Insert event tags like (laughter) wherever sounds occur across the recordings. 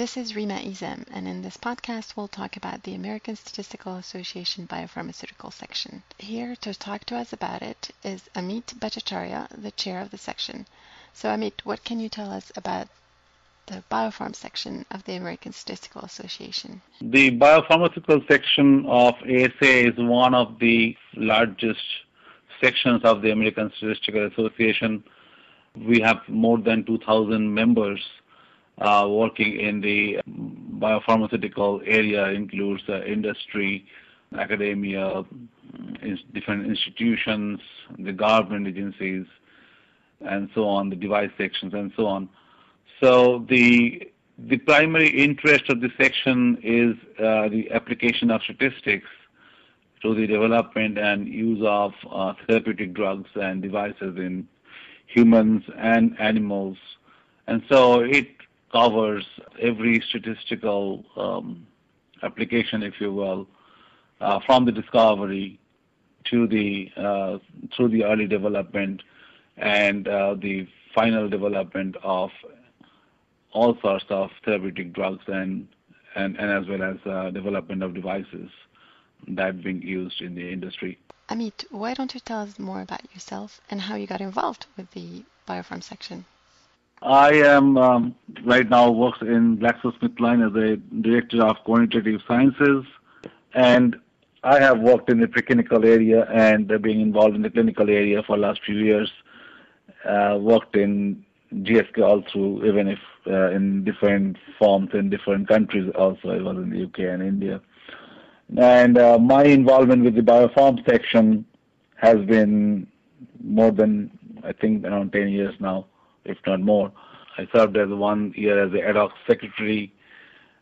This is Rima Izem, and in this podcast, we'll talk about the American Statistical Association Biopharmaceutical Section. Here to talk to us about it is Amit Bhattacharya, the chair of the section. So, Amit, what can you tell us about the biopharm section of the American Statistical Association? The biopharmaceutical section of ASA is one of the largest sections of the American Statistical Association. We have more than 2,000 members uh, working in the biopharmaceutical area, includes uh, industry, academia, different institutions, the government agencies, and so on, the device sections, and so on. So the the primary interest of this section is uh, the application of statistics to the development and use of uh, therapeutic drugs and devices in humans and animals. And so it covers every statistical um, application, if you will, uh, from the discovery to the uh, through the early development and uh, the final development of all sorts of therapeutic drugs and and, and as well as uh, development of devices that being used in the industry. Amit, why don't you tell us more about yourself and how you got involved with the biopharm section? I am um, right now works in GlaxoSmithKline as a director of quantitative sciences, and I have worked in the preclinical area and uh, being involved in the clinical area for last few years. Uh, worked in GSK all through, even if uh, in different forms in different countries. Also, I was in the UK and India. And uh, my involvement with the biopharm section has been more than I think around 10 years now if not more. I served as one year as the ad hoc secretary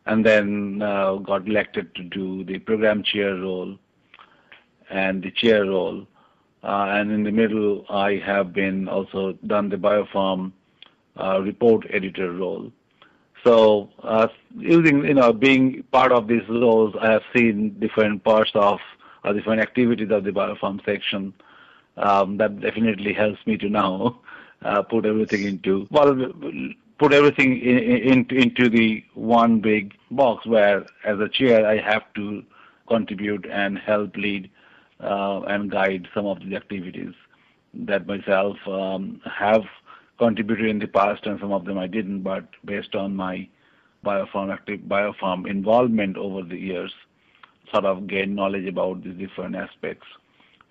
and then uh, got elected to do the program chair role and the chair role. Uh, and in the middle, I have been also done the biopharm uh, report editor role. So, uh, using you know being part of these roles, I have seen different parts of or different activities of the biopharm section. Um, that definitely helps me to now (laughs) uh, put everything into well put everything in, in, into the one big box where as a chair I have to contribute and help lead uh, and guide some of the activities that myself um, have contributed in the past and some of them I didn't but based on my biopharm active biopharm involvement over the years sort of gain knowledge about these different aspects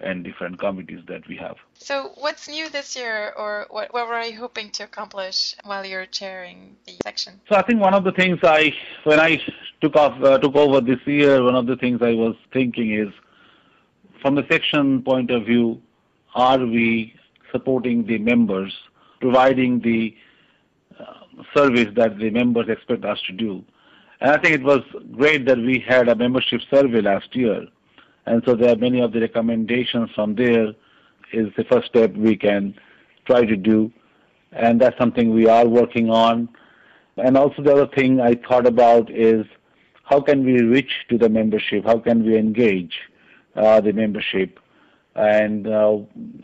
and different committees that we have. So, what's new this year, or what, what were you hoping to accomplish while you're chairing the section? So, I think one of the things I, when I took off, uh, took over this year, one of the things I was thinking is, from the section point of view, are we supporting the members, providing the uh, service that the members expect us to do? And I think it was great that we had a membership survey last year and so there are many of the recommendations from there is the first step we can try to do. And that's something we are working on. And also the other thing I thought about is how can we reach to the membership? How can we engage uh, the membership? And uh,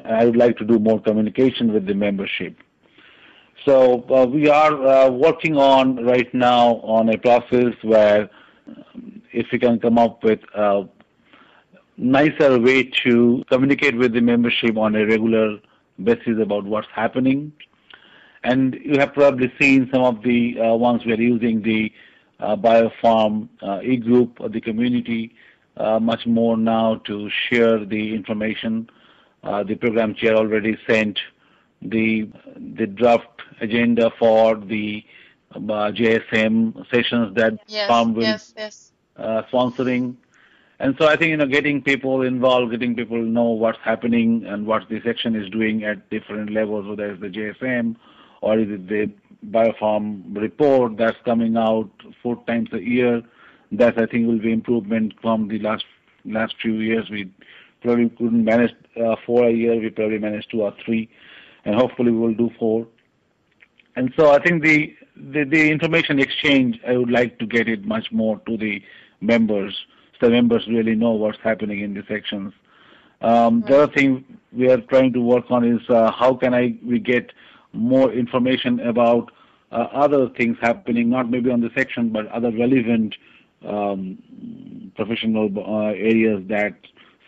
I would like to do more communication with the membership. So uh, we are uh, working on right now on a process where um, if we can come up with uh, nicer way to communicate with the membership on a regular basis about what's happening. And you have probably seen some of the uh, ones we are using the uh, Biopharm uh, e-group of the community uh, much more now to share the information. Uh, the program chair already sent the the draft agenda for the uh, JSM sessions that yes, Farm will yes, yes. sponsoring. And so I think, you know, getting people involved, getting people know what's happening and what the section is doing at different levels, whether it's the JSM or is it the biopharm report that's coming out four times a year. That I think will be improvement from the last last few years. We probably couldn't manage uh, four a year. We probably managed two or three, and hopefully we will do four. And so I think the, the the information exchange, I would like to get it much more to the members the members really know what's happening in the sections. Um, right. The other thing we are trying to work on is uh, how can I we get more information about uh, other things happening, not maybe on the section, but other relevant um, professional uh, areas that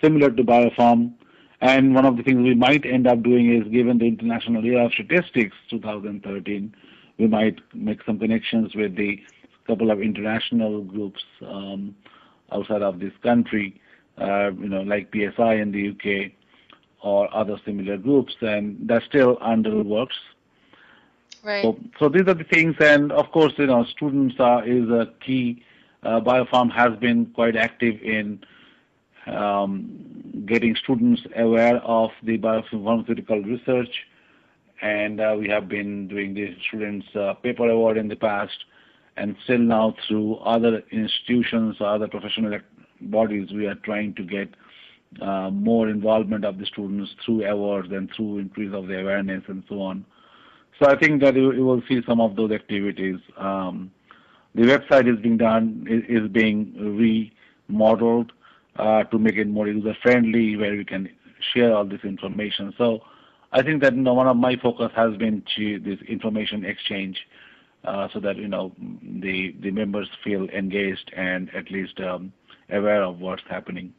similar to biopharm. And one of the things we might end up doing is, given the International Year of Statistics 2013, we might make some connections with the couple of international groups um, outside of this country, uh, you know, like PSI in the UK or other similar groups, and that's still under works. Right. So, so these are the things, and of course, you know, students are is a key. Uh, Biopharm has been quite active in um, getting students aware of the biopharmaceutical research, and uh, we have been doing the students uh, paper award in the past, and still now through other institutions other professional bodies, we are trying to get uh, more involvement of the students through awards and through increase of the awareness and so on. So I think that you, you will see some of those activities. Um, the website is being done is, being remodeled uh, to make it more user friendly, where we can share all this information. So I think that you know, one of my focus has been to this information exchange, so that you know the the members feel engaged and at least um, aware of what's happening.